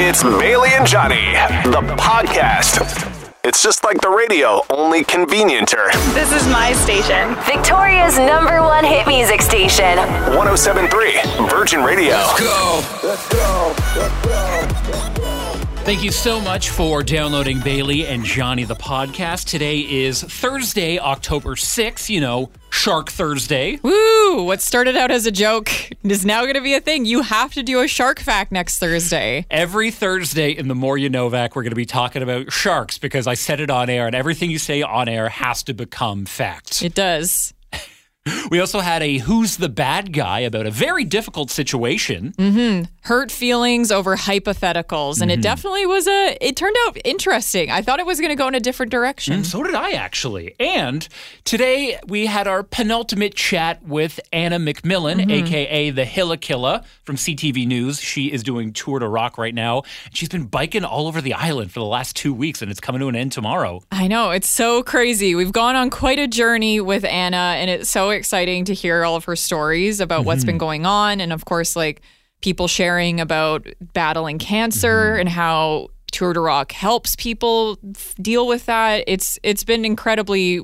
It's Bailey and Johnny, the podcast. It's just like the radio, only convenienter. This is my station. Victoria's number one hit music station. 1073 Virgin Radio. Thank you so much for downloading Bailey and Johnny the podcast. Today is Thursday, October 6th, you know, Shark Thursday. Woo! What started out as a joke is now going to be a thing. You have to do a shark fact next Thursday. Every Thursday in the More You Novak, we're going to be talking about sharks because I said it on air, and everything you say on air has to become fact. It does. We also had a Who's the Bad Guy about a very difficult situation. Mm-hmm. Hurt feelings over hypotheticals. And it mm-hmm. definitely was a, it turned out interesting. I thought it was going to go in a different direction. Mm, so did I actually. And today we had our penultimate chat with Anna McMillan, mm-hmm. aka the Hilla Hillikilla from CTV News. She is doing Tour de Rock right now. She's been biking all over the island for the last two weeks, and it's coming to an end tomorrow. I know. It's so crazy. We've gone on quite a journey with Anna, and it's so exciting to hear all of her stories about what's mm-hmm. been going on. And of course, like people sharing about battling cancer mm-hmm. and how Tour de Rock helps people f- deal with that. It's it's been incredibly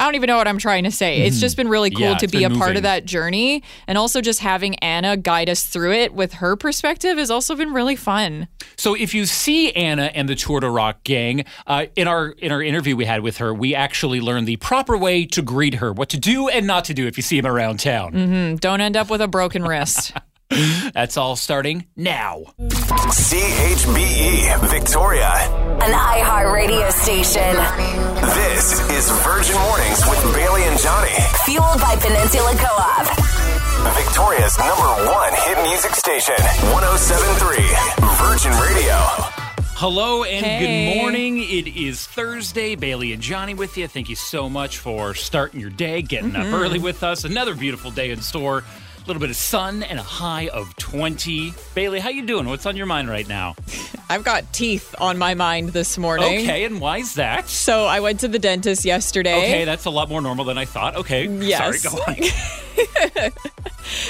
I don't even know what I'm trying to say. It's mm-hmm. just been really cool Yeah, to be a been part of that journey. And also just having Anna guide us through it with her perspective has also been really fun. So if you see Anna and the Tour de Rock gang, uh, in our in our interview we had with her, we actually learned the proper way to greet her, what to do and not to do if you see him around town. Mm-hmm. Don't end up with a broken wrist. That's all starting now. CHBE Victoria. An iHeart radio station. This is Virgin Mornings with Bailey and Johnny. Fueled by Peninsula Co-op. Victoria's number one hit music station. 1073 Virgin Radio. Hello and Hey. good morning. It is Thursday. Bailey and Johnny with you. Thank you so much for starting your day, getting Mm-hmm. up early with us. Another beautiful day in store. A little bit of sun and a high of 20. Bailey, how you doing? What's on your mind right now? I've got teeth on my mind this morning. Okay, and why is that? So I went to the dentist yesterday. Okay, that's a lot more normal than I thought. Okay, Yes. sorry, go on.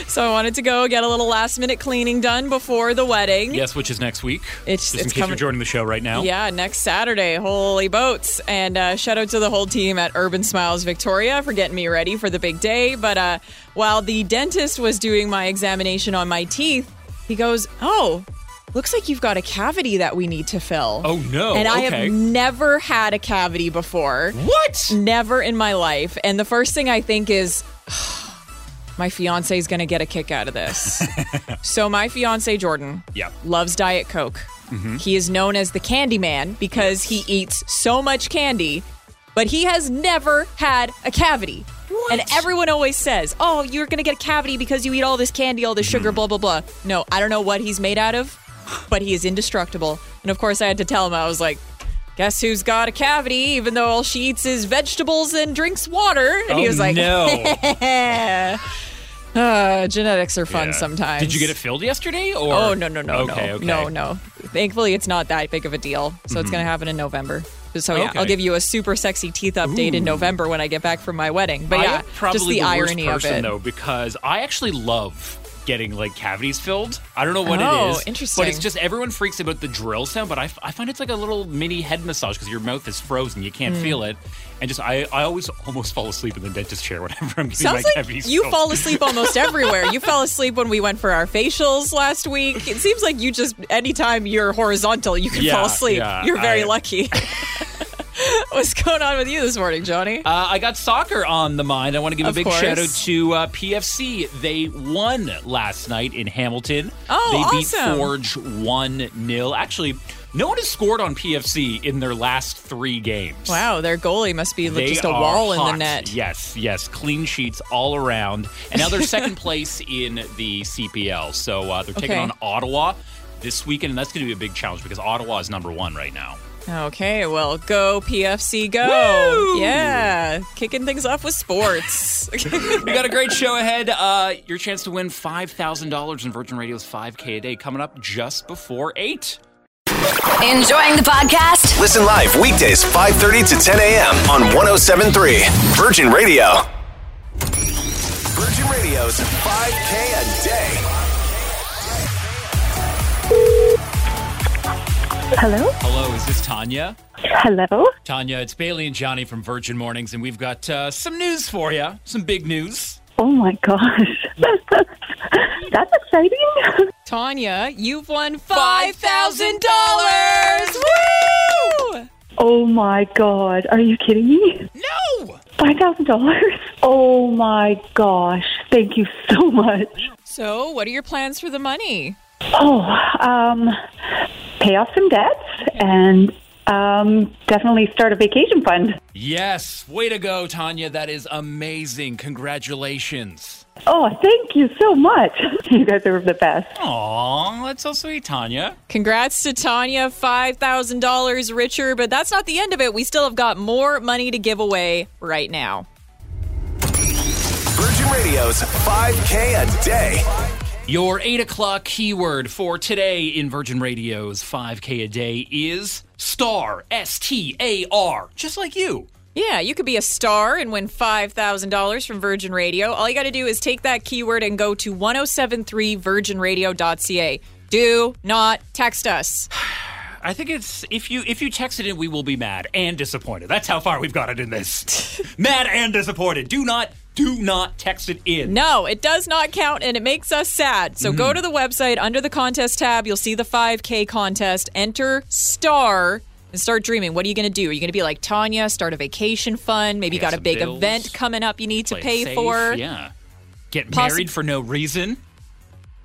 So I wanted to go get a little last minute cleaning done before the wedding. yes, which is next week. It's- Just in case coming- you're joining the show right now. Yeah, next Saturday, holy boats. And uh, shout out to the whole team at Urban Smiles Victoria for getting me ready for the big day. But uh, while the dentist was doing my examination on my teeth, he goes, Oh, looks like you've got a cavity that we need to fill. Oh no. and I okay. have never had a cavity before. What? Never in my life. And the first thing I think is, my fiance is going to get a kick out of this. so, my fiance, Jordan, Yeah. loves Diet Coke. Mm-hmm. He is known as the Candy Man because he eats so much candy, but he has never had a cavity. And everyone always says, Oh, you're going to get a cavity because you eat all this candy, all this sugar, blah, blah, blah. No, I don't know what he's made out of, but he is indestructible. And of course, I had to tell him, I was like, Guess who's got a cavity, even though all she eats is vegetables and drinks water? And he Oh, was like, no. uh, genetics are fun Yeah. sometimes. Did you get it filled yesterday? Or Oh no no no okay, no okay. no no! Thankfully, it's not that big of a deal, so it's going to happen in November. So yeah, Okay. I'll give you a super sexy teeth update in November when I get back from my wedding. But I yeah, probably just the, worst irony person, of it. though, because I actually love getting like cavities filled. I don't know what Oh, it is, interesting. but it's just everyone freaks about the drill sound. But I, f- I find it's like a little mini head massage because your mouth is frozen, you can't hmm. feel it, and just I, I always almost fall asleep in the dentist chair whenever I'm getting Sounds my like you filled. fall asleep almost everywhere. You fell asleep when we went for our facials last week. It seems like you just anytime you're horizontal, you can Yeah, fall asleep. yeah, you're very I- lucky. What's going on with you this morning, Johnny? Uh, I got soccer on the mind. I want to give Of a big course. shout out to uh, PFC. They won last night in Hamilton. Oh, they awesome. beat Forge 1 0. Actually, no one has scored on PFC in their last three games. wow, their goalie must be They just a are wall in hot. the net. Yes, yes. Clean sheets all around. And now they're second place in the CPL. So uh, they're taking Okay. on Ottawa this weekend, and that's going to be a big challenge because Ottawa is number one right now. Okay, well, go PFC, go! Woo! Yeah, kicking things off with sports. We got a great show ahead. Uh, your chance to win $5,000 in Virgin Radio's 5K a day coming up just before 8. Enjoying the podcast? Listen live weekdays 5:30 to 10 a.m. on 1073 Virgin Radio. Virgin Radio's 5K a day. Hello? Hello, is this Tanya? Hello? Tanya, it's Bailey and Johnny from Virgin Mornings, and we've got uh, some news for you. Some big news. Oh my gosh. That's exciting. Tanya, you've won $5,000! Woo! Oh my god. Are you kidding me? No! $5,000? Oh my gosh. Thank you so much. So, what are your plans for the money? Oh, um, pay off some debts and um, definitely start a vacation fund. Yes, way to go, Tanya. That is amazing. Congratulations. Oh, thank you so much. You guys are the best. Aw, that's so sweet, Tanya. Congrats to Tanya, $5,000 richer, but that's not the end of it. We still have got more money to give away right now. Virgin Radio's 5K a day. Your 8 o'clock keyword for today in Virgin Radio's 5K a day is star. S T A R. Just like you. Yeah, you could be a star and win $5,000 from Virgin Radio. All you got to do is take that keyword and go to 1073virginradio.ca. Do not text us. I think it's if you if you text it in, we will be mad and disappointed. That's how far we've got it in this. mad and disappointed. Do not do not text it in. No, it does not count and it makes us sad. So go mm. to the website under the contest tab. You'll see the 5K contest. Enter star and start dreaming. What are you going to do? Are you going to be like Tanya, start a vacation fund? Maybe you got a big bills. event coming up you need to pay safe, for. Yeah. Get married for no reason.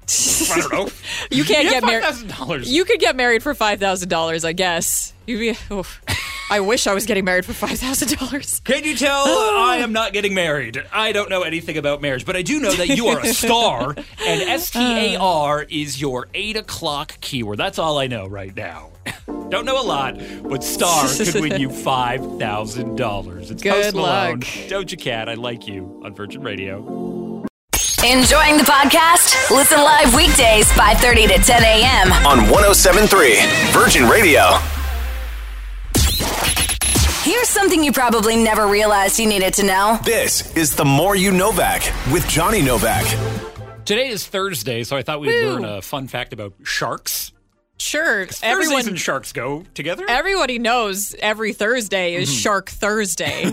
I don't know. You can't Yeah, get married. $5,000. You could get married for $5,000, I guess. You'd be, oof. I wish I was getting married for $5,000. Can you tell oh. I am not getting married? I don't know anything about marriage, but I do know that you are a star, and S T A R uh. is your eight o'clock keyword. That's all I know right now. don't know a lot, but star could win you five thousand dollars. It's Good Post Malone, luck. Doja Cat. I like you on Virgin Radio. Enjoying the podcast? Listen live weekdays 5:30 to 10 a.m. On 1073 Virgin Radio. Here's something you probably never realized you needed to know. This is the More You Novak with Johnny Novak. Today is Thursday, so I thought we'd Woo. learn a fun fact about sharks. Sure. Thursdays Everyone, and sharks go together. everybody knows every Thursday is mm-hmm. Shark Thursday,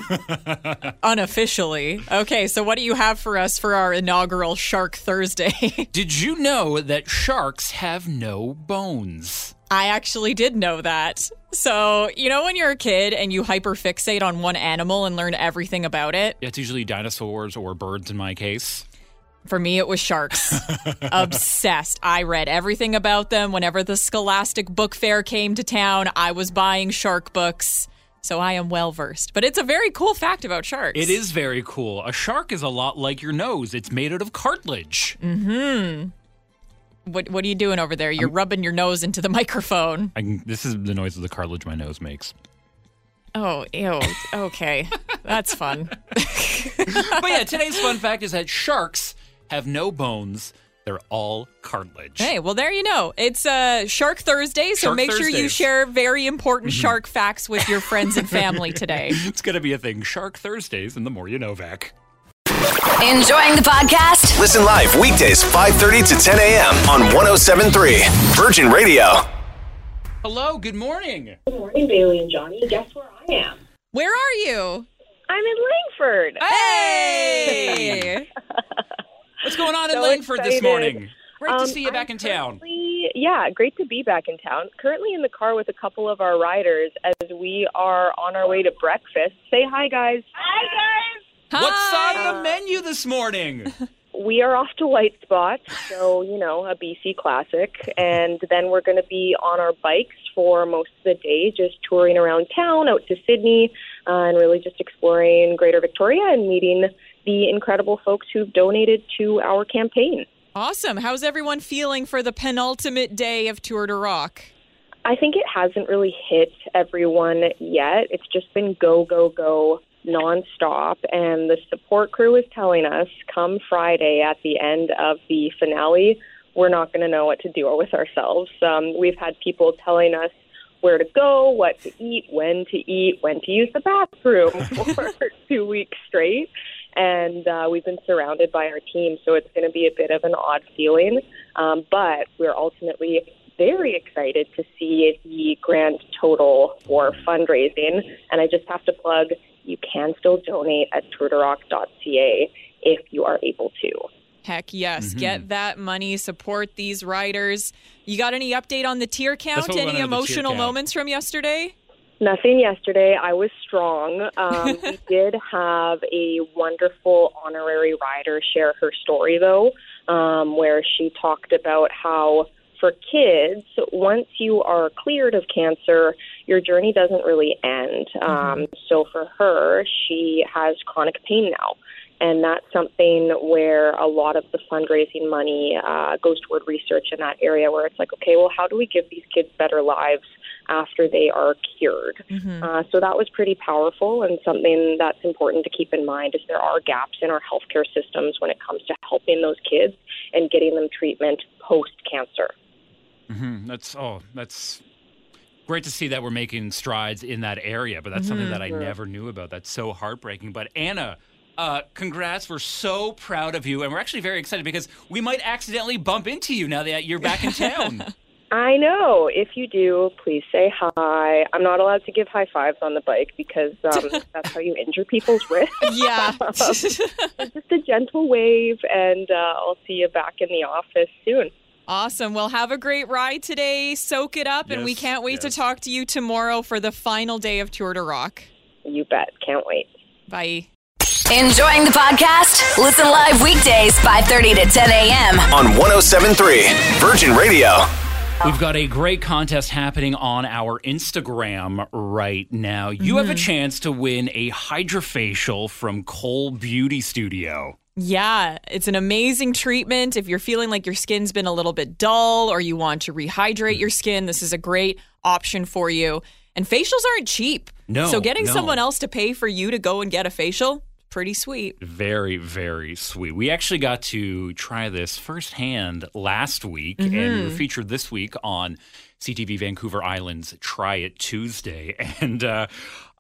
unofficially. Okay, so what do you have for us for our inaugural Shark Thursday? Did you know that sharks have no bones? I actually did know that. So, you know, when you're a kid and you hyperfixate on one animal and learn everything about it? It's usually dinosaurs or birds in my case. For me, it was sharks. Obsessed. I read everything about them. Whenever the Scholastic Book Fair came to town, I was buying shark books. So I am well versed. But it's a very cool fact about sharks. It is very cool. A shark is a lot like your nose. It's made out of cartilage. Mm-hmm. What, what are you doing over there? You're rubbing your nose into the microphone. I can, this is the noise of the cartilage my nose makes. Oh, ew. Okay. That's fun. but yeah, today's fun fact is that sharks have no bones. They're all cartilage. Hey, well, there you know. It's uh, Shark Thursday, so Shark make sure you share very important shark facts with your friends and family today. It's going to be a thing. Shark Thursdays and the more you Novak. Enjoying the podcast? Listen live weekdays 5:30 to 10 a.m. on 1073 Virgin Radio. Hello, good morning. Good morning, Bailey and Johnny. Guess where I am? Where are you? I'm in Langford. Hey! What's going on in So Langford this excited. morning? Great to Um, see you back I'm in town. currently- Yeah, great to be back in town. Currently in the car with a couple of our riders as we are on our way to breakfast. Say hi, guys. Hi, guys. What's Hi. on the menu this morning? We are off to White Spot, so, you know, a BC classic. And then we're going to be on our bikes for most of the day, just touring around town, out to Sidney, uh, and really just exploring Greater Victoria and meeting the incredible folks who've donated to our campaign. Awesome. How's everyone feeling for the penultimate day of Tour de Rock? I think it hasn't really hit everyone yet. It's just been go, go, go nonstop. And the support crew is telling us come Friday at the end of the finale, we're not going to know what to do with ourselves. Um, we've had people telling us where to go, what to eat, when to eat, when to use the bathroom for two weeks straight. And uh, we've been surrounded by our team, so it's going to be a bit of an odd feeling. Um, but we're ultimately very excited to see the grand total for fundraising. And I just have to plug you can still donate at tourderock.ca if you are able to. Heck yes. Get that money, support these riders. You got any update on the tear count? Any wanted, the emotional count. moments from yesterday? Nothing yesterday. I was strong. Um, we did have a wonderful honorary rider share her story, though, um, where she talked about how for kids, once you are cleared of cancer, your journey doesn't really end. Um, so for her, she has chronic pain now. And that's something where a lot of the fundraising money uh, goes toward research in that area where it's like, okay, well, how do we give these kids better lives after they are cured? Uh, so that was pretty powerful and something that's important to keep in mind is there are gaps in our healthcare systems when it comes to helping those kids and getting them treatment post cancer. Mm-hmm. That's oh, that's great to see that we're making strides in that area. But that's something that I never knew about. That's so heartbreaking. But Anna. Uh, congrats. We're so proud of you. And we're actually very excited because we might accidentally bump into you now that you're back in town. I know. If you do, please say hi. I'm not allowed to give high fives on the bike because um, that's how you injure people's wrists. Yeah. Just a gentle wave, and uh, I'll see you back in the office soon. Awesome. Well, have a great ride today. Soak it up. and we can't wait to talk to you tomorrow for the final day of Tour de Rock. You bet. Can't wait. Bye. Enjoying the podcast? Listen live weekdays 5:30 to 10 a.m. On 1073 Virgin Radio. We've got a great contest happening on our Instagram right now. You have a mm-hmm. chance to win a hydrofacial from Cole Beauty Studio. Yeah, it's an amazing treatment. If you're feeling like your skin's been a little bit dull or you want to rehydrate your skin, this is a great option for you. And facials aren't cheap. No, So getting no. someone else to pay for you to go and get a facial, pretty sweet. Very, very sweet. We actually got to try this firsthand last week, and we were featured this week on CTV Vancouver Island's Try It Tuesday. And uh,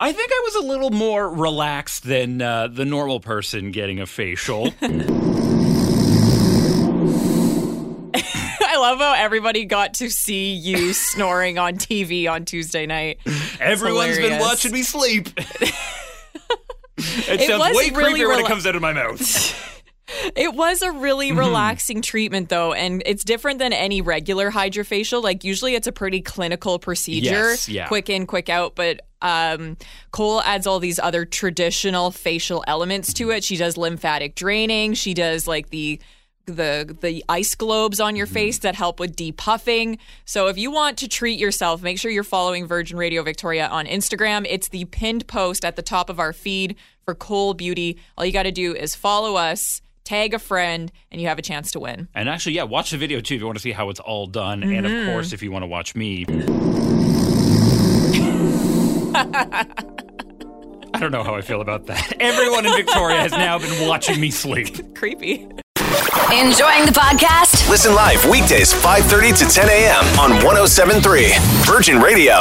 I think I was a little more relaxed than uh, the normal person getting a facial. I love how everybody got to see you snoring on TV on Tuesday night. Everyone's been watching me sleep. it, It sounds way really creepier when it comes out of my mouth. It was a really Mm-hmm. relaxing treatment, though, and it's different than any regular hydrofacial. Like, usually it's a pretty clinical procedure, Yes, yeah. quick in, quick out. But um, Cole adds all these other traditional facial elements to it. She does lymphatic draining. She does like the the the ice globes on Mm-hmm. your face that help with depuffing. So if you want to treat yourself, make sure you're following Virgin Radio Victoria on Instagram. It's the pinned post at the top of our feed for Cole Beauty. All you got to do is follow us, tag a friend, and you have a chance to win. And actually, yeah, watch the video too if you want to see how it's all done. And of mm-hmm. course, if you want to watch me. I don't know how I feel about that. Everyone in Victoria has now been watching me sleep. Creepy. Enjoying the podcast? Listen live weekdays 5:30 to 10 a.m. on 1073 Virgin Radio.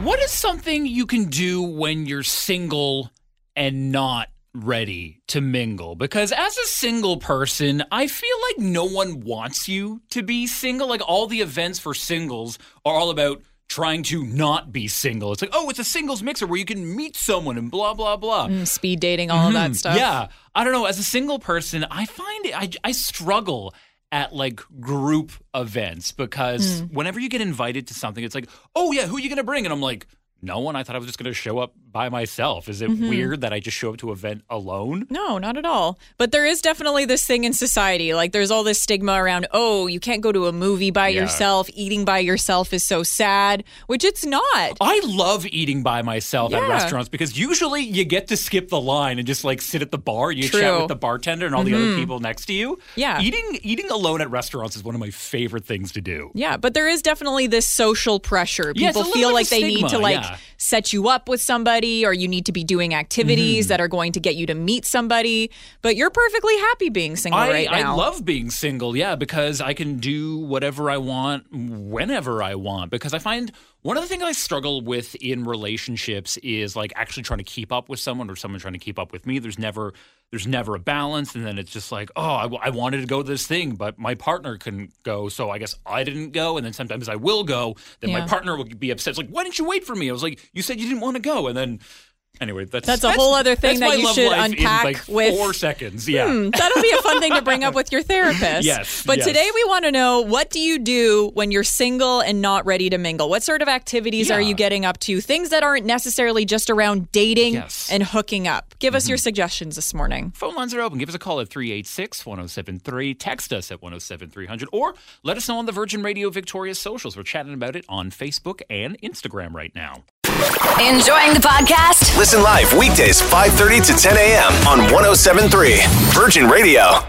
What is something you can do when you're single and not ready to mingle? Because as a single person, I feel like no one wants you to be single. Like all the events for singles are all about trying to not be single. It's like, oh, it's a singles mixer where you can meet someone and blah, blah, blah. Speed dating, all of that stuff. Mm-hmm. Yeah. I don't know. As a single person, I find it, I, I struggle at like group events because Hmm. whenever you get invited to something, it's like, oh, yeah, who are you going to bring? And I'm like, no one. I thought I was just going to show up by myself. Is it Mm-hmm. weird that I just show up to an event alone? No, not at all. But there is definitely this thing in society. Like there's all this stigma around, oh, you can't go to a movie by Yeah. yourself. Eating by yourself is so sad, which it's not. I love eating by myself at restaurants because usually you get to skip the line and just like sit at the bar. You chat True. Mm-hmm. with the bartender and all the other people next to you. Yeah. Eating eating alone at restaurants is one of my favorite things to do. Yeah, but there is definitely this social pressure. People little feel like they need to like yeah. set you up with somebody or you need to be doing activities mm-hmm. that are going to get you to meet somebody. But you're perfectly happy being single I, right I love being single, yeah, because I can do whatever I want whenever I want. Because I find One of the things I struggle with in relationships is like actually trying to keep up with someone or someone trying to keep up with me. There's never there's never a balance, and then it's just like, oh, I, w- I wanted to go to this thing, but my partner couldn't go, so I guess I didn't go. And then sometimes I will go, then my partner will be upset. It's like, why didn't you wait for me? I was like, you said you didn't want to go, and then anyway, that's That's a whole other thing that you should unpack like with- four seconds. Yeah. Hmm, that'll be a fun thing to bring up with your therapist. Yes, But yes. today we want to know what do you do when you're single and not ready to mingle? What sort of activities are you getting up to? Things that aren't necessarily just around dating Yes. Mm-hmm. and hooking up. Give us your suggestions this morning. Phone lines are open. Give us a call at 386 1073. Text us at 107300 or let us know on the Virgin Radio Victoria socials. We're chatting about it on Facebook and Instagram right now. Enjoying the podcast? Listen live weekdays 5:30 to 10 a.m. on 1073 Virgin Radio.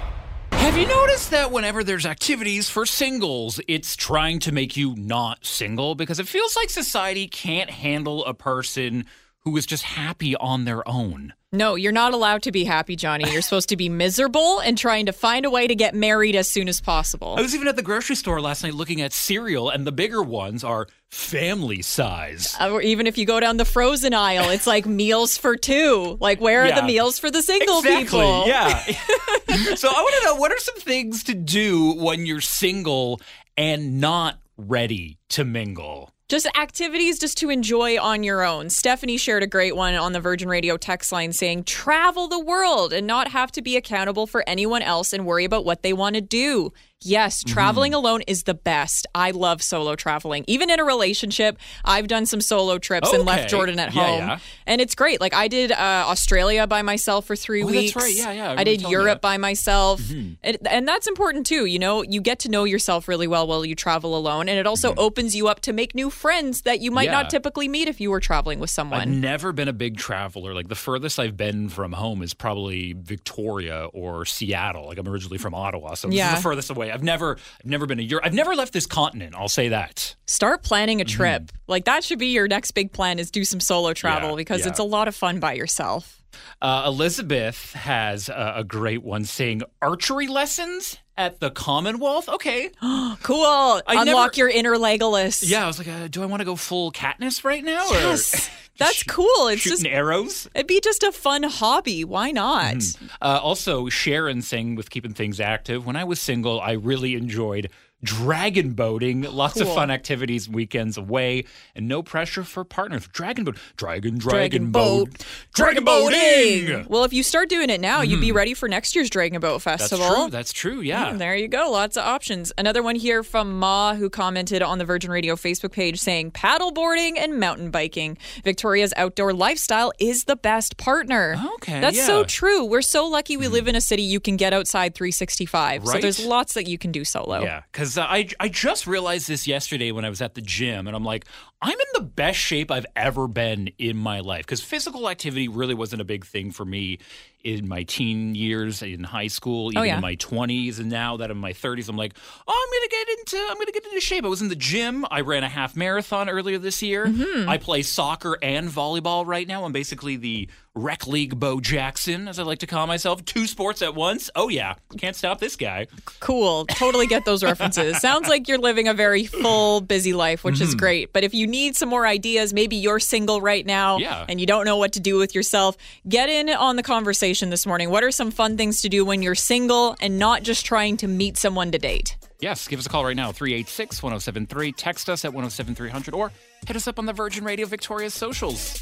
Have you noticed that whenever there's activities for singles, it's trying to make you not single? Because it feels like society can't handle a person who is just happy on their own. No, you're not allowed to be happy, Johnny. You're supposed to be miserable and trying to find a way to get married as soon as possible. I was even at the grocery store last night looking at cereal, and the bigger ones are family size. Uh, Or even if you go down the frozen aisle, it's like meals for two. Like, where are Yeah. the meals for the single exactly, people? Yeah. so I want to know what are some things to do when you're single and not ready to mingle? Just activities just to enjoy on your own. Stephanie shared a great one on the Virgin Radio text line saying, travel the world and not have to be accountable for anyone else and worry about what they want to do. Yes, Mm-hmm. traveling alone is the best. I love solo traveling. Even in a relationship, I've done some solo trips and left Jordan at Yeah, home. yeah. And it's great. Like I did uh, Australia by myself for three Oh, that's weeks. right. Yeah, yeah, I I, did Europe. Mm-hmm. by myself. It, and that's important too. You know, you get to know yourself really well while you travel alone. And it also opens you up to make new friends that you might Mm-hmm. Yeah. not typically meet if you were traveling with someone. I've never been a big traveler. Like the furthest I've been from home is probably Victoria or Seattle. Like I'm originally from Ottawa, so this Yeah. is the furthest away. I've never, I've never been a Europe. I've never left this continent. I'll say that. Start planning a trip. Like that should be your next big plan is do some solo travel Mm-hmm. Yeah, because yeah. it's a lot of fun by yourself. Uh, Elizabeth has a, a great one saying archery lessons at the Commonwealth. Okay. Cool. I Unlock never- your inner Legolas. Yeah, I was like, uh, do I want to go full Katniss right now? Yes. Or That's cool. It's shooting just arrows? it'd be just a fun hobby. Why not? Uh, also, Sharon saying with keeping things active. When I was single, I really enjoyed dragon boating. Lots of fun activities, weekends away, and no pressure for partners. Dragon boat, dragon, dragon, Dragon boat, boat. dragon boating. Well, if you start doing it now, you'd be ready for next year's Dragon Boat Mm-hmm. That's Festival. true. That's true. Yeah. Mm, There you go. Lots of options. Another one here from Ma, who commented on the Virgin Radio Facebook page saying paddleboarding and mountain biking. Victoria's outdoor lifestyle is the best partner. Okay, That's yeah. so true. We're so lucky we live in a city you can get outside 365. So there's lots that you can do solo. Yeah, because uh, I I just realized this yesterday when I was at the gym, and I'm like, I'm in the best shape I've ever been in my life. Because physical activity really wasn't a big thing for me in my teen years, in high school, even Oh, yeah. in my 20s, and now that I'm in my 30s, I'm like, oh, I'm gonna get into I'm gonna get into shape. I was in the gym. I ran a half marathon earlier this year. Mm-hmm. I play soccer and volleyball right now. I'm basically the rec league Bo Jackson, as I like to call myself. Two sports at once. Oh yeah, can't stop this guy. Cool. Totally get those references. Sounds like you're living a very full, busy life, which Mm-hmm. is great. But if you need some more ideas, maybe you're single right now Yeah. and you don't know what to do with yourself, get in on the conversation this morning. What are some fun things to do when you're single and not just trying to meet someone to date? Yes, give us a call right now, 386 1073. Text us at 107300 or hit us up on the Virgin Radio Victoria's socials.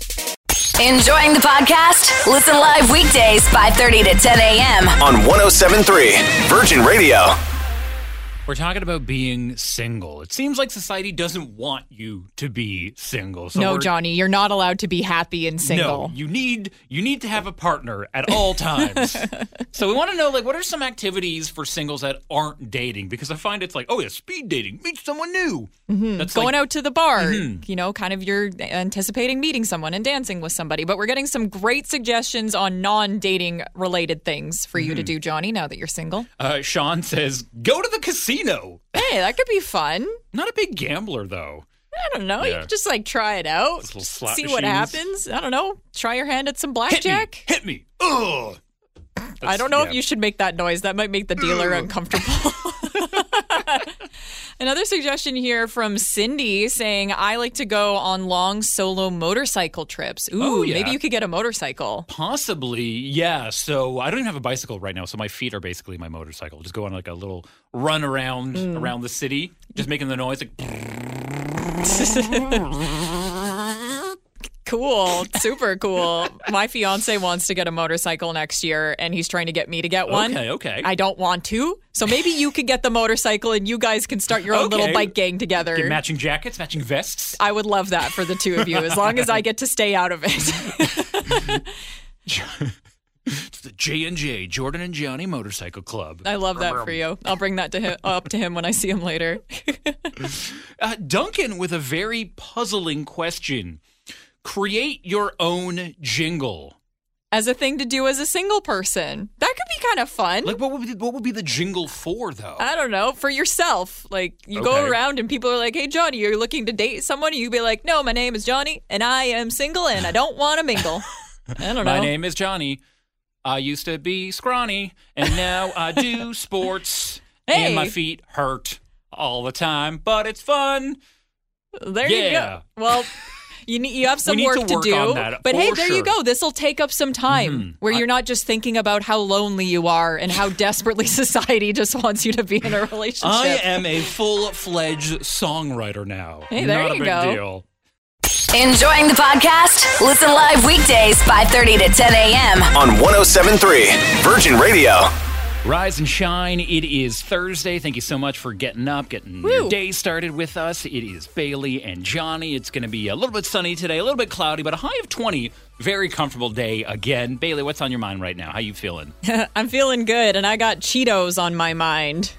Enjoying the podcast? Listen live weekdays 5:30 to 10 a.m. on 1073 Virgin Radio. We're talking about being single. It seems like society doesn't want you to be single. So no, Johnny, you're not allowed to be happy and single. No, you need you need to have a partner at all times. so we want to know like what are some activities for singles that aren't dating? Because I find it's like, oh yeah, speed dating, meet someone new. Mm-hmm. That's Going like, out to the bar, Mm-hmm. you know, kind of you're anticipating meeting someone and dancing with somebody. But we're getting some great suggestions on non dating related things for you to Mm-hmm. do, Johnny, now that you're single. Uh, Sean says, go to the casino. Hey, that could be fun. Not a big gambler though. I don't know. You could just like try it out. See what happens. I don't know. Try your hand at some Hit blackjack. me, hit me. Ugh. I don't know yeah. if you should make that noise. That might make the dealer uncomfortable. Another suggestion here from Cindy saying, I like to go on long solo motorcycle trips. Ooh, Oh, yeah. maybe you could get a motorcycle. Possibly, yeah. So I don't even have a bicycle right now, so my feet are basically my motorcycle. Just go on like a little run around Mm. around the city, just making the noise like. Cool. Super cool. My fiance wants to get a motorcycle next year and he's trying to get me to get one. Okay, okay. I don't want to. So maybe you could get the motorcycle and you guys can start your own little bike gang together. Get matching jackets, matching vests. I would love that for the two of you as long as I get to stay out of it. It's the J and J Jordan and Johnny Motorcycle Club. I love that for you. I'll bring that to him, up to him when I see him later. Uh, Duncan with a very puzzling question. Create your own jingle. As a thing to do as a single person. That could be kind of fun. Like what would be, what would be the jingle for though? I don't know, for yourself. Like you go around and people are like, "Hey Johnny, you're looking to date someone?" You be like, "No, my name is Johnny and I am single and I don't want to mingle." I don't know. My name is Johnny. I used to be scrawny, and now I do sports. Hey. And my feet hurt all the time, but it's fun. there you go. Well, you need you have some work to to, do. on that, but hey, for there you go. This will take up some time Mhm. where you're not just thinking about how lonely you are and how desperately society just wants you to be in a relationship. I am a full fledged songwriter now. Hey, there Not you a big go. deal. Enjoying the podcast? Listen live weekdays 5:30 to 10 a.m. on 1073 Virgin Radio. Rise and shine. It is Thursday. Thank you so much for getting up, getting your Woo. day started with us. It is Bailey and Johnny. It's going to be a little bit sunny today, a little bit cloudy, but a high of 20. Very comfortable day again. Bailey, what's on your mind right now? How you feeling? I'm feeling good, and I got Cheetos on my mind.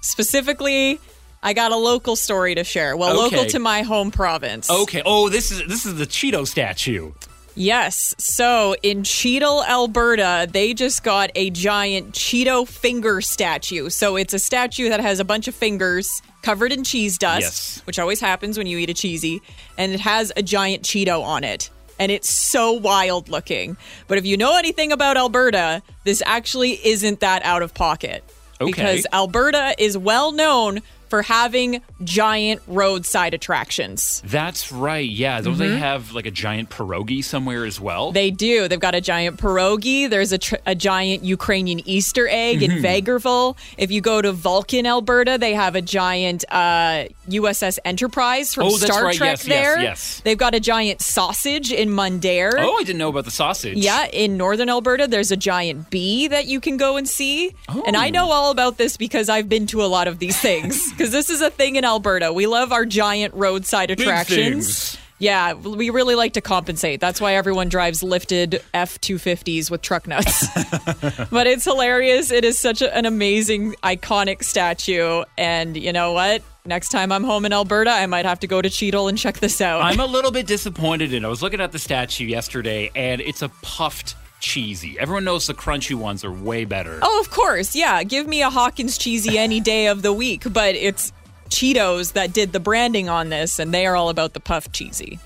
Specifically, I got a local story to share. Well, Okay. local to my home province. Okay. Oh, this is this is the Cheeto statue. Yes. So in Cheadle, Alberta, they just got a giant Cheeto finger statue. So it's a statue that has a bunch of fingers covered in cheese dust, Yes. which always happens when you eat a cheesy, and it has a giant Cheeto on it. And it's so wild looking. But if you know anything about Alberta, this actually isn't that out of pocket. Okay. Because Alberta is well known for having giant roadside attractions. That's right. Yeah. Don't they have like a giant pierogi somewhere as well? Mm-hmm. They do. They've got a giant pierogi. There's a, tr- a giant Ukrainian Easter egg Mm-hmm. in Vegreville. If you go to Vulcan, Alberta, they have a giant uh, USS Enterprise from Oh, Star right. Trek Yes, yes, there. yes. They've got a giant sausage in Mundare. oh, I didn't know about the sausage. Yeah, in northern Alberta, there's a giant bee that you can go and see. And I Oh. know all about this because I've been to a lot of these things. Because this is a thing in Alberta. We love our giant roadside attractions. Yeah, we really like to compensate. That's why everyone drives lifted F 250s with truck nuts. but it's hilarious. It is such a- an amazing, iconic statue. And you know what? Next time I'm home in Alberta, I might have to go to Cheadle and check this out. I'm a little bit disappointed in. it. I was looking at the statue yesterday, and it's a puffed cheesy. Everyone knows the crunchy ones are way better. Oh, of course. Yeah. Give me a Hawkins Cheezie any day of the week, but it's Cheetos that did the branding on this, and they are all about the puff cheesy.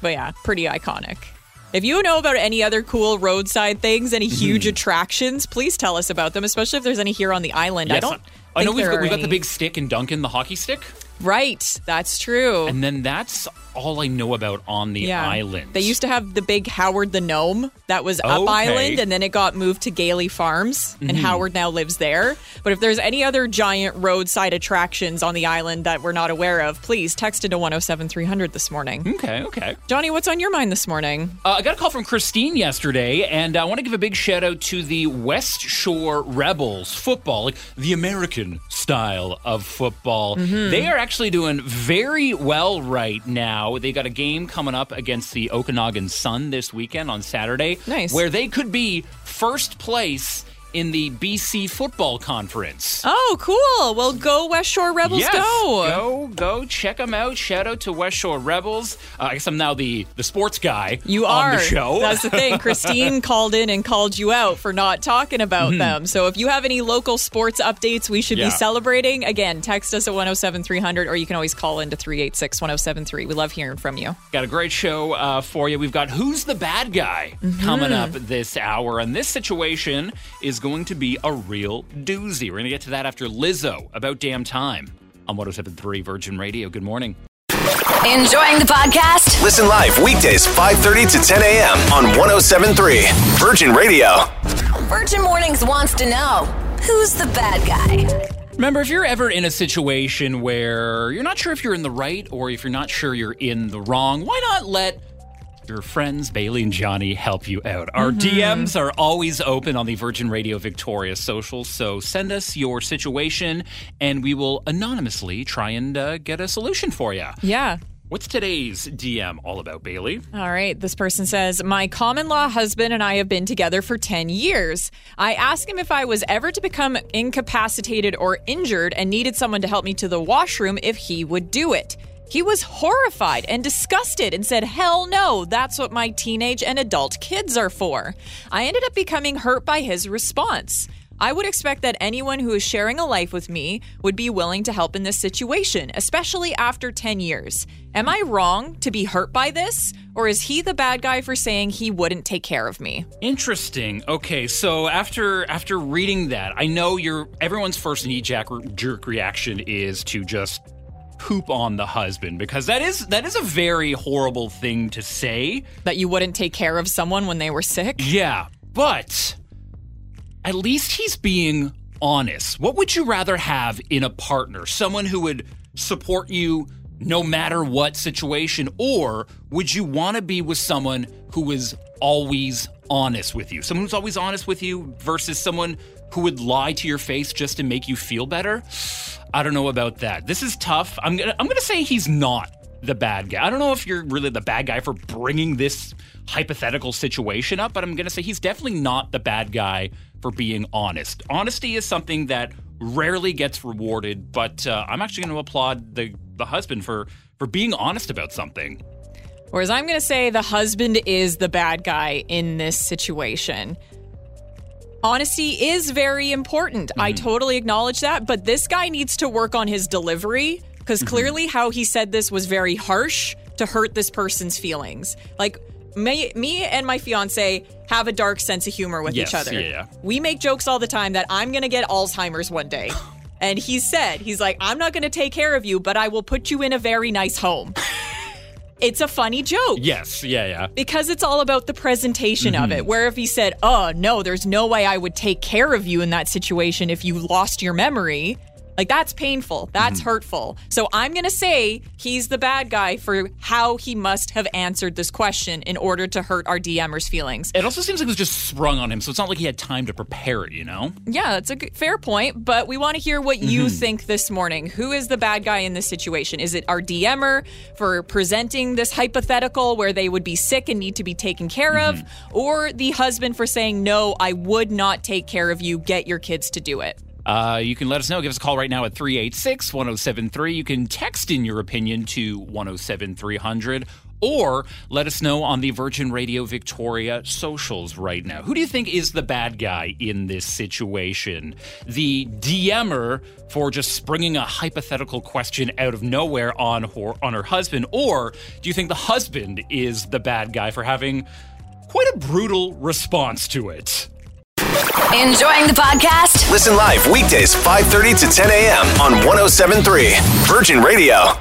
But yeah, pretty iconic. If you know about any other cool roadside things, any mm-hmm. huge attractions, please tell us about them, especially if there's any here on the island. I don't. I know we've got, we've got the big stick in Duncan, the hockey stick, Right, that's true. and then that's all I know about on the yeah. island. They used to have the big Howard the Gnome that was up Okay. Mm-hmm. island, and then it got moved to Galey Farms, and Howard now lives there. But if there's any other giant roadside attractions on the island that we're not aware of, please text into 107300 this morning. Okay, okay. Johnny, what's on your mind this morning? Uh, I got a call from Christine yesterday, and I want to give a big shout out to the West Shore Rebels football, like the American style of football. Mm-hmm. They are actually doing very well right now. They got a game coming up against the Okanagan Sun this weekend on Saturday, Nice. where they could be first place in the BC Football Conference. Oh, cool. Well, go West Shore Rebels, Yes, go. go, go, check them out. Shout out to West Shore Rebels. Uh, I guess I'm now the the sports guy You on are. the show. That's the thing. Christine called in and called you out for not talking about them. So if you have any local sports updates we should Mm-hmm. Yeah. be celebrating, again, text us at 107300 or you can always call into 386 1073. We love hearing from you. Got a great show uh, for you. We've got Who's the Bad Guy coming up this hour. And this situation is going to be a real doozy. We're going to get to that after Lizzo, about damn time. on 1073 Virgin Radio. Good morning. Enjoying the podcast? Listen live weekdays 5:30 to 10 a.m. on 1073 Virgin Radio. Virgin Mornings wants to know who's the bad guy? Remember, if you're ever in a situation where you're not sure if you're in the right or if you're not sure you're in the wrong, why not let your friends Bailey and Johnny help you out? Our DMs are always open on the Virgin Radio Victoria socials, so send us your situation and we will anonymously try and uh, get a solution for you. Yeah. What's today's DM all about, Bailey? All right. This person says, My common law husband and I have been together for 10 years. I asked him if I was ever to become incapacitated or injured and needed someone to help me to the washroom if he would do it. He was horrified and disgusted and said, Hell no, that's what my teenage and adult kids are for. I ended up becoming hurt by his response. I would expect that anyone who is sharing a life with me would be willing to help in this situation, especially after 10 years. Am I wrong to be hurt by this? Or is he the bad guy for saying he wouldn't take care of me? Interesting. Okay, so after after reading that, I know your everyone's first knee jerk reaction is to just poop on the husband because that is that is a very horrible thing to say. That you wouldn't take care of someone when they were sick? Yeah, but at least he's being honest. What would you rather have in a partner? Someone who would support you no matter what situation, or would you want to be with someone who is always honest with you? Someone who's always honest with you versus someone who would lie to your face just to make you feel better? I don't know about that. This is tough. I'm gonna I'm gonna say he's not the bad guy. I don't know if you're really the bad guy for bringing this hypothetical situation up, but I'm gonna say he's definitely not the bad guy for being honest. Honesty is something that rarely gets rewarded, but uh, I'm actually going to applaud the the husband for for being honest about something. Whereas I'm going to say the husband is the bad guy in this situation. Honesty is very important. I mm-hmm. totally acknowledge that, but this guy needs to work on his delivery because mm-hmm. clearly how he said this was very harsh to hurt this person's feelings. Like me, me and my fiance have a dark sense of humor with Yes, each other. yeah. We make jokes all the time that I'm going to get Alzheimer's one day. And he said, he's like, I'm not going to take care of you, but I will put you in a very nice home. It's a funny joke Yes, yeah, yeah. because it's all about the presentation of it. Mm-hmm. Where if he said, "Oh no, there's no way I would take care of you in that situation if you lost your memory," like that's painful, that's mm-hmm. hurtful. So I'm gonna say he's the bad guy for how he must have answered this question in order to hurt our DMers' feelings. It also seems like it was just sprung on him, so it's not like he had time to prepare it, you know? Yeah, that's a good, fair point, but we want to hear what you mm-hmm. think this morning. Who is the bad guy in this situation? Is it our DMer for presenting this hypothetical where they would be sick and need to be taken care of, mm-hmm. or the husband for saying, no, I would not take care of you, get your kids to do it? Uh, you can let us know. Give us a call right now at 386 1073. You can text in your opinion to 107300 or let us know on the Virgin Radio Victoria socials right now. Who do you think is the bad guy in this situation? The DMer for just springing a hypothetical question out of nowhere on her, on her husband, or do you think the husband is the bad guy for having quite a brutal response to it? Enjoying the podcast? Listen live weekdays 5:30 to 10 a.m. on 1073 Virgin Radio.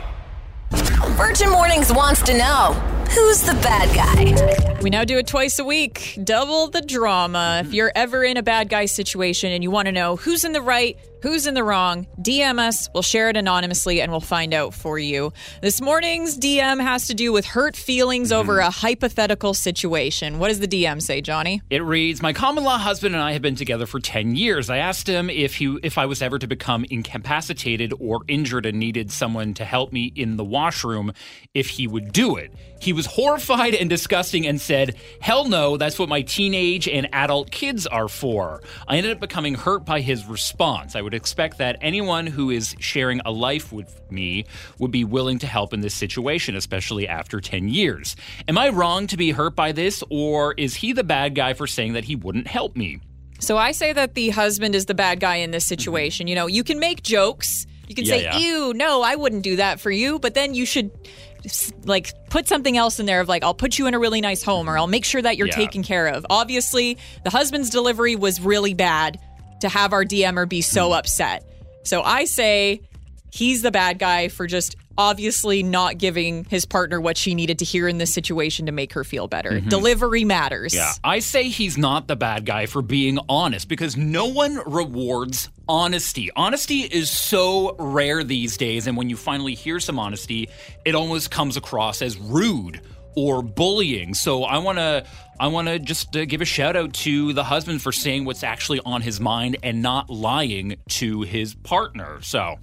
Virgin Mornings wants to know who's the bad guy? We now do it twice a week, double the drama. If mm-hmm. you're ever in a bad guy situation and you want to know who's in the right, who's in the wrong, DM us. We'll share it anonymously and we'll find out for you. This morning's DM has to do with hurt feelings over mm-hmm. a hypothetical situation. What does the DM say, Johnny? It reads, "My common law husband and I have been together for 10 years. I asked him if he if I was ever to become incapacitated or injured and needed someone to help me in the washroom if he would do it. He was horrified and disgusting and said, "Hell no, that's what my teenage and adult kids are for." I ended up becoming hurt by his response. I would expect that anyone who is sharing a life with me would be willing to help in this situation, especially after 10 years. Am I wrong to be hurt by this, or is he the bad guy for saying that he wouldn't help me? So I say that the husband is the bad guy in this situation. Mm-hmm. You know, you can make jokes. You can Yeah, say, yeah. "Ew, no, I wouldn't do that for you," but then you should like put something else in there of like, "I'll put you in a really nice home," or "I'll make sure that you're Yeah. taken care of." Obviously, the husband's delivery was really bad to have our DMer be so upset. So I say he's the bad guy for just obviously not giving his partner what she needed to hear in this situation to make her feel better. Delivery matters. Yeah. I say he's not the bad guy for being honest because no one rewards honesty. Honesty is so rare these days, and when you finally hear some honesty, it almost comes across as rude or bullying. So I want to I want to just uh, give a shout out to the husband for saying what's actually on his mind and not lying to his partner. So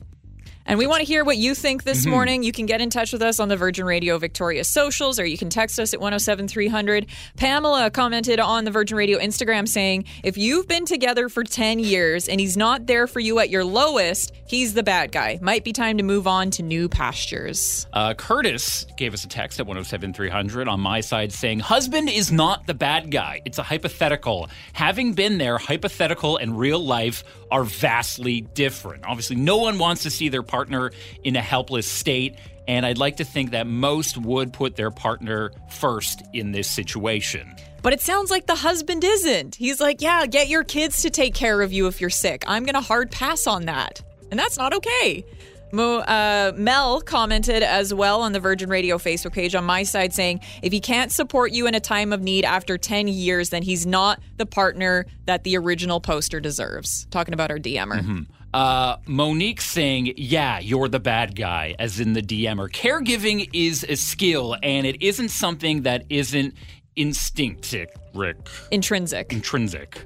And we want to hear what you think this morning. You can get in touch with us on the Virgin Radio Victoria socials or you can text us at 107300. Pamela commented on the Virgin Radio Instagram saying, If you've been together for 10 years and he's not there for you at your lowest, he's the bad guy. Might be time to move on to new pastures. Uh, Curtis gave us a text at 107300 on my side saying, Husband is not the bad guy. It's a hypothetical. Having been there, hypothetical and real life are vastly different. Obviously, no one wants to see their partner in a helpless state. And I'd like to think that most would put their partner first in this situation. But it sounds like the husband isn't. He's like, Yeah, get your kids to take care of you if you're sick. I'm going to hard pass on that. And that's not okay. Mo, uh, Mel commented as well on the Virgin Radio Facebook page on my side saying, if he can't support you in a time of need after 10 years, then he's not the partner that the original poster deserves. Talking about our DMer. Uh, Monique saying, Yeah, you're the bad guy, as in the DMer. Caregiving is a skill, and it isn't something that isn't instinctive, Rick. Intrinsic. Intrinsic.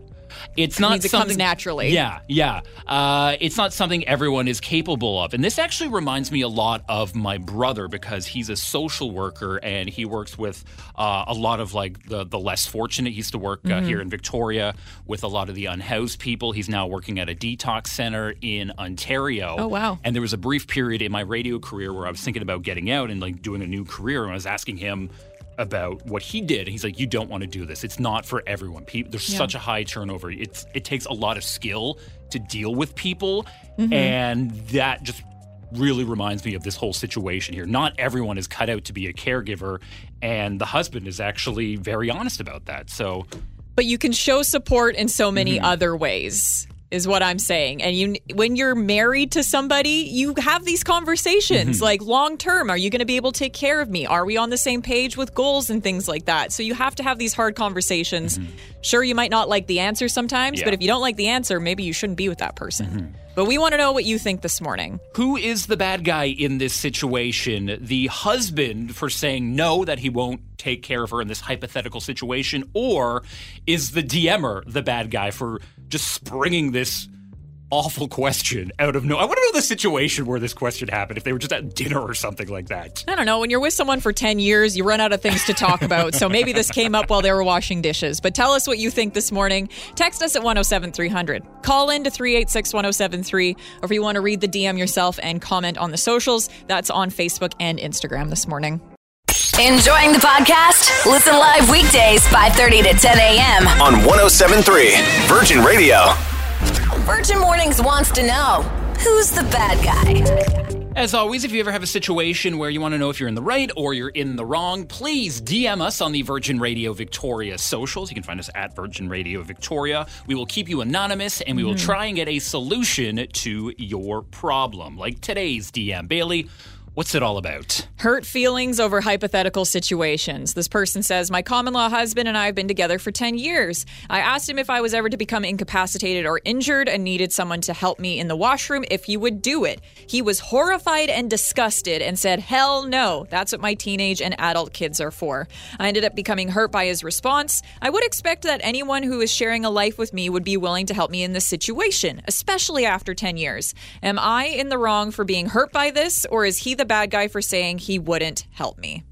It's not it comes something naturally. Yeah, yeah. Uh, it's not something everyone is capable of, and this actually reminds me a lot of my brother because he's a social worker and he works with uh, a lot of like the the less fortunate. He used to work uh, Mm-hmm. here in Victoria with a lot of the unhoused people. He's now working at a detox center in Ontario. Oh, wow. And there was a brief period in my radio career where I was thinking about getting out and like doing a new career, and I was asking him about what he did. He's like, "You don't want to do this. It's not for everyone. People, there's such a high turnover. It's it takes a lot of skill to deal with people, and that just." Really reminds me of this whole situation here. Not everyone is cut out to be a caregiver, and the husband is actually very honest about that. So, but you can show support in so many Mm-hmm. other ways is what i'm saying and you when you're married to somebody you have these Mm-hmm. conversations like long term are you going to be able to take care of me are we on the same page with goals and things like that so you have to have these hard conversations sure you might not like the answer sometimes but Mm-hmm. Yeah. Mm-hmm. if you don't like the answer maybe you shouldn't be with that person but we want to know what you think this morning Who is the bad guy in this situation? The husband for saying no, that he won't take care of her in this hypothetical situation, or is the DMer the bad guy for just springing this awful question out of no? I want to know the situation where this question happened. If they were just at dinner or something like that. I don't know. When you're with someone for 10 years, you run out of things to talk about. so maybe this came up while they were washing dishes. But tell us what you think this morning. Text us at 107300. Call in to 386 1073. Or if you want to read the DM yourself and comment on the socials, that's on Facebook and Instagram this morning. Enjoying the podcast? Listen live weekdays 5:30 to 10 a.m. on 1073 Virgin Radio. Virgin Mornings wants to know who's the bad guy. As always, if you ever have a situation where you want to know if you're in the right or you're in the wrong, please DM us on the Virgin Radio Victoria socials. You can find us at Virgin Radio Victoria. We will keep you anonymous and we will mm-hmm. try and get a solution to your problem. Like today's DM. Bailey, what's it all about? Hurt feelings over hypothetical situations. This person says, My common law husband and I have been together for 10 years. I asked him if I was ever to become incapacitated or injured and needed someone to help me in the washroom if he would do it. He was horrified and disgusted and said, Hell no, that's what my teenage and adult kids are for. I ended up becoming hurt by his response. I would expect that anyone who is sharing a life with me would be willing to help me in this situation, especially after 10 years. Am I in the wrong for being hurt by this, or is he the bad guy for saying he wouldn't help me?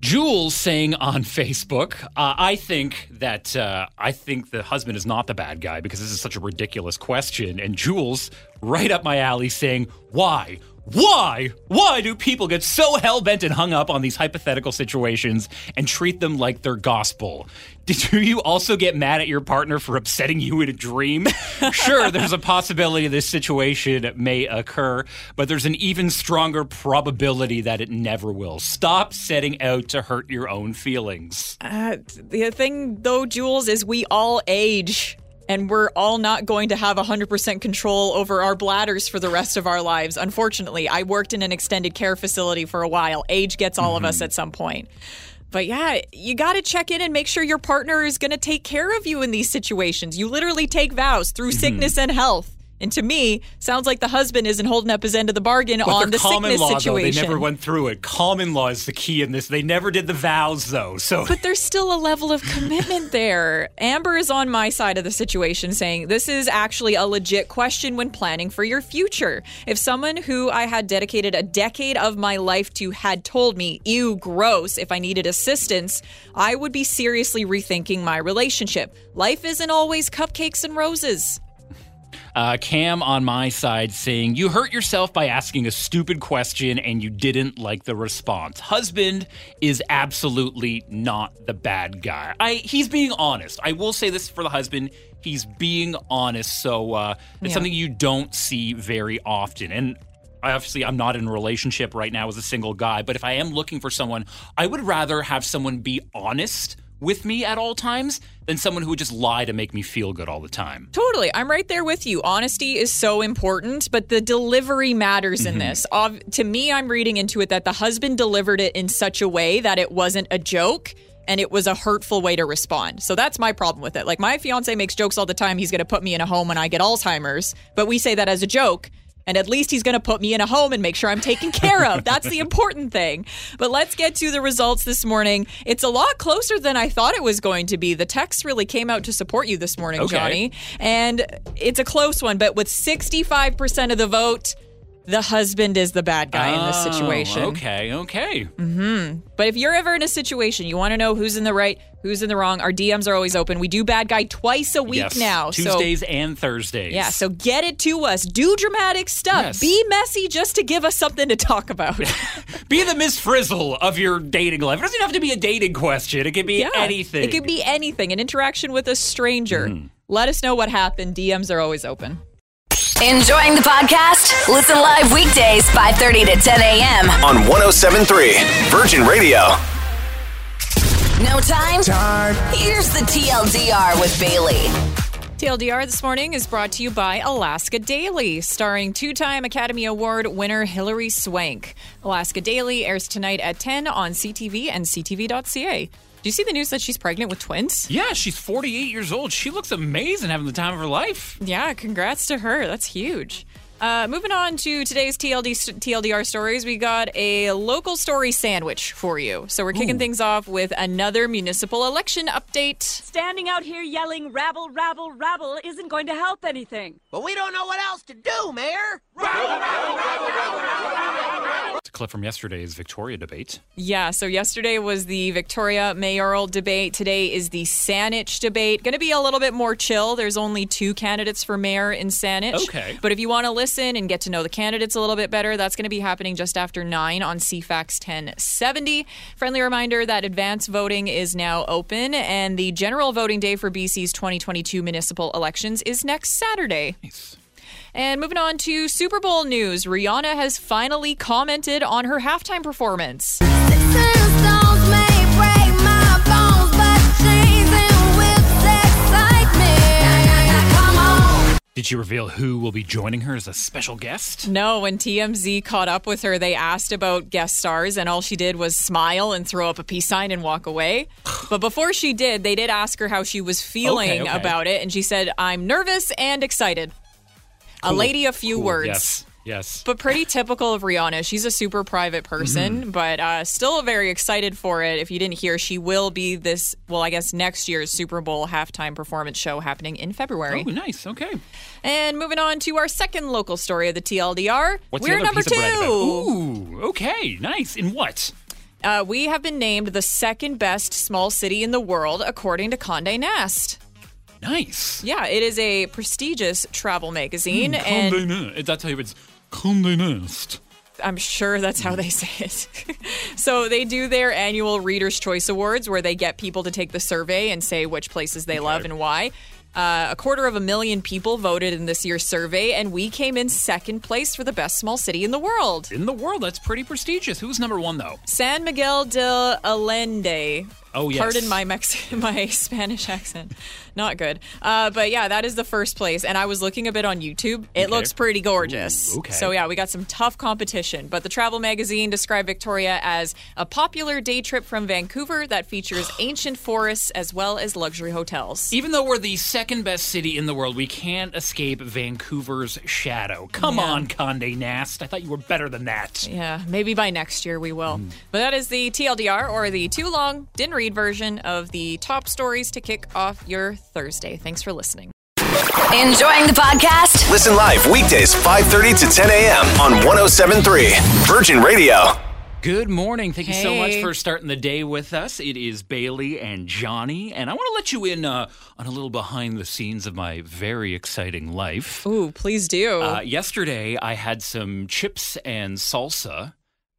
Jules saying on Facebook, uh, I think that uh, I think the husband is not the bad guy because this is such a ridiculous question. And Jules, right up my alley, saying, Why? Why? Why do people get so hell bent and hung up on these hypothetical situations and treat them like they're gospel? Did you also get mad at your partner for upsetting you in a dream? sure, there's a possibility this situation may occur, but there's an even stronger probability that it never will. Stop setting out to hurt your own feelings. Uh, the thing, though, Jules, is we all age. And we're all not going to have 100% control over our bladders for the rest of our lives. Unfortunately, I worked in an extended care facility for a while. Age gets all of us mm-hmm. at some point. But yeah, you got to check in and make sure your partner is going to take care of you in these situations. You literally take vows through mm-hmm. sickness and health. And to me, sounds like the husband isn't holding up his end of the bargain But on the common sickness law, though, they never went through it. Common law is the key in this. They never did the vows, though. So But there's still a level of commitment there. Amber is on my side of the situation saying this is actually a legit question when planning for your future. If someone who I had dedicated a decade of my life to had told me, ew, gross, if I needed assistance, I would be seriously rethinking my relationship. Life isn't always cupcakes and roses. Uh, Cam on my side saying, You hurt yourself by asking a stupid question and you didn't like the response. Husband is absolutely not the bad guy. I He's being honest. I will say this for the husband. He's being honest. So uh, it's Yeah. something you don't see very often. And obviously, I'm not in a relationship right now as a single guy, but if I am looking for someone, I would rather have someone be honest with me at all times than someone who would just lie to make me feel good all the time. Totally. I'm right there with you. Honesty is so important, but the delivery matters in mm-hmm. this. To me, I'm reading into it that the husband delivered it in such a way that it wasn't a joke and it was a hurtful way to respond. So that's my problem with it. Like my fiance makes jokes all the time. He's going to put me in a home when I get Alzheimer's, but we say that as a joke. And at least he's going to put me in a home and make sure I'm taken care of. That's the important thing. But let's get to the results this morning. It's a lot closer than I thought it was going to be. The text really came out to support you this morning, Okay. Johnny. And it's a close one, but with 65% of the vote, the husband is the bad guy in this Oh, situation. Okay, okay. But if you're ever in a situation, you want to know who's in the right, who's in the wrong, our DMs are always open. We do bad guy twice a week yes. now. So Tuesdays and Thursdays. yeah, so get it to us. Do dramatic stuff. Yes. Be messy just to give us something to talk about. be the Miss Frizzle of your dating life. It doesn't have to be a dating question. It could be yeah. anything. It could be anything. An interaction with a stranger. Mm-hmm. Let us know what happened. DMs are always open. Enjoying the podcast? Listen live weekdays 5:30 to 10 a.m. on 1073 Virgin Radio. No time? Time. Here's the TLDR with Bailey. TLDR this morning is brought to you by Alaska Daily, starring two time Academy Award winner Hilary Swank. Alaska Daily airs tonight at 10 on CTV and CTV.ca. Do you see the news that she's pregnant with twins? yeah, she's 48 years old. She looks amazing having the time of her life. Yeah, congrats to her. That's huge. Uh, moving on to today's TLD, TLDR stories, we got a local story sandwich for you. So we're kicking things off with another municipal election update. Standing out here yelling rabble, rabble, rabble isn't going to help anything. But we don't know what else to do, Mayor. It's a clip from yesterday's Victoria debate. Yeah, so yesterday was the Victoria mayoral debate. Today is the Saanich debate. Going to be a little bit more chill. There's only two candidates for mayor in Saanich. Okay. But if you want to listen and get to know the candidates a little bit better, that's going to be happening just after 9 on CFAX 1070. Friendly reminder that advance voting is now open, and the general voting day for BC's 2022 municipal elections is next Saturday. Nice. And moving on to Super Bowl news, Rihanna has finally commented on her halftime performance. Did she reveal who will be joining her as a special guest? No, when TMZ caught up with her, they asked about guest stars, and all she did was smile and throw up a peace sign and walk away. but before she did, they did ask her how she was feeling Okay, okay. about it, and she said, I'm nervous and excited. A lady, a few Cool. words. Yes. Yes. But pretty typical of Rihanna. She's a super private person, Mm-hmm. but uh, still very excited for it. If you didn't hear, she will be this, well, I guess next year's Super Bowl halftime performance show happening in February. oh, nice. Okay. And moving on to our second local story of the TLDR. What's We're the number piece of bread about? two. Ooh, okay. Nice. In what? Uh, we have been named the second best small city in the world, according to Condé Nast. Nice. Yeah, it is a prestigious travel magazine, and Condé Nast. That's how it's Condé Nast. I'm sure that's how they say it. so they do their annual Reader's Choice Awards, where they get people to take the survey and say which places they love and why. Uh, a quarter of a million people voted in this year's survey, and we came in second place for the best small city in the world. In the world, that's pretty prestigious. Who's number one, though? San Miguel de Allende. Oh, yes. Pardon my Mex- my Spanish accent. Not good. Uh, but yeah, that is the first place. And I was looking a bit on YouTube. It Okay. looks pretty gorgeous. Ooh, okay. So yeah, we got some tough competition. But the travel magazine described Victoria as a popular day trip from Vancouver that features ancient forests as well as luxury hotels. Even though we're the second best city in the world, we can't escape Vancouver's shadow. Come Yeah. on, Conde Nast. I thought you were better than that. Yeah, maybe by next year we will. But that is the TLDR or the too long didn't read version of the top stories to kick off your Thursday. Thanks for listening. Enjoying the podcast? Listen live weekdays 5:30 to 10 a.m. on 1073 Virgin Radio. Good morning. Thank you so much Hey. for starting the day with us. It is Bailey and Johnny, and I want to let you in uh, on a little behind the scenes of my very exciting life. Ooh, please do. Uh, yesterday, I had some chips and salsa.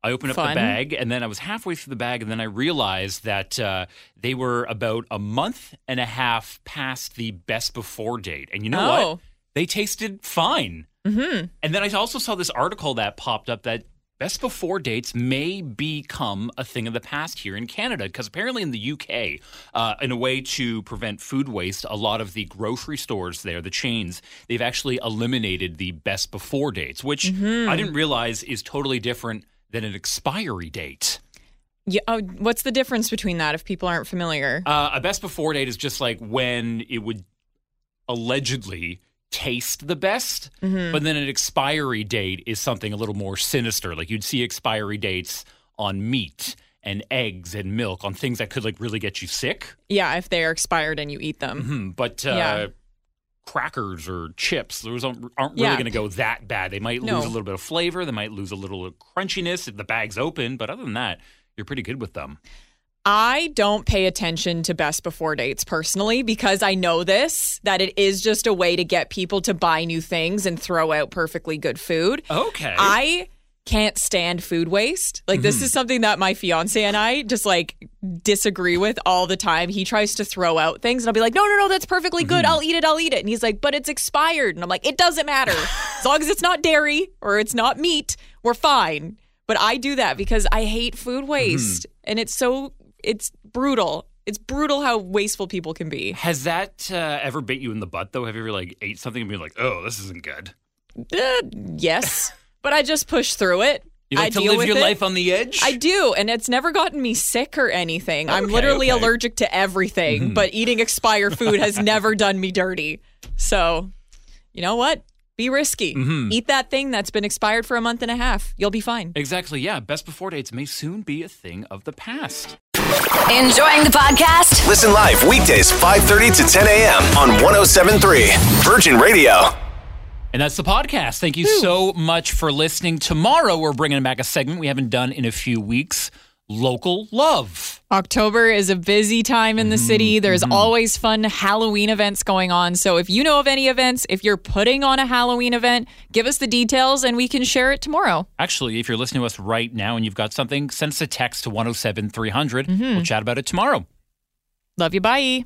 I opened up the bag, and then I was halfway through the bag, and then I realized that uh, they were about a month and a half past the best before date. And you know Oh. what? They tasted fine. Mm-hmm. And then I also saw this article that popped up that best before dates may become a thing of the past here in Canada because apparently in the UK, uh, in a way to prevent food waste, a lot of the grocery stores there, the chains, they've actually eliminated the best before dates, which Mm-hmm. I didn't realize is totally different than an expiry date. yeah, oh, what's the difference between that if people aren't familiar? Uh, a best before date is just like when it would allegedly taste the best, Mm-hmm. but then an expiry date is something a little more sinister. Like you'd see expiry dates on meat and eggs and milk on things that could like really get you sick. yeah, if they are expired and you eat them. Hmm, but uh, Yeah. Crackers or chips, those aren't, aren't really Yeah. going to go that bad. They might No. lose a little bit of flavor. They might lose a little crunchiness if the bag's open. But other than that, you're pretty good with them. I don't pay attention to best before dates personally because I know this that it is just a way to get people to buy new things and throw out perfectly good food. Okay. I can't stand food waste. Like this is something that my fiance and I just like disagree with all the time. He tries to throw out things and I'll be like, "No, no, no, that's perfectly good. I'll eat it. I'll eat it." And he's like, "But it's expired." And I'm like, "It doesn't matter. as long as it's not dairy or it's not meat, we're fine." But I do that because I hate food waste and it's so it's brutal. It's brutal how wasteful people can be. Has that uh, ever bit you in the butt though? Have you ever like ate something and been like, "Oh, this isn't good"? Uh, yes, but I just push through it. You like I to deal live with your it. life on the edge? I do, and it's never gotten me sick or anything. I'm literally okay. allergic to everything, mm-hmm. but eating expired food has never done me dirty. So, you know what? Be risky. Mm-hmm. Eat that thing that's been expired for a month and a half. You'll be fine. Exactly. Yeah. Best before dates may soon be a thing of the past. Enjoying the podcast? Listen live weekdays 5:30 to 10 a.m. on 1073 Virgin Radio. And that's the podcast. Thank you so much for listening. Tomorrow, we're bringing back a segment we haven't done in a few weeks local love. October is a busy time in the mm-hmm, city. There's mm-hmm. always fun Halloween events going on. So if you know of any events, if you're putting on a Halloween event, give us the details and we can share it tomorrow. Actually, if you're listening to us right now and you've got something, send us a text to 107 300. We'll mm-hmm. chat about it tomorrow. Love you. Bye.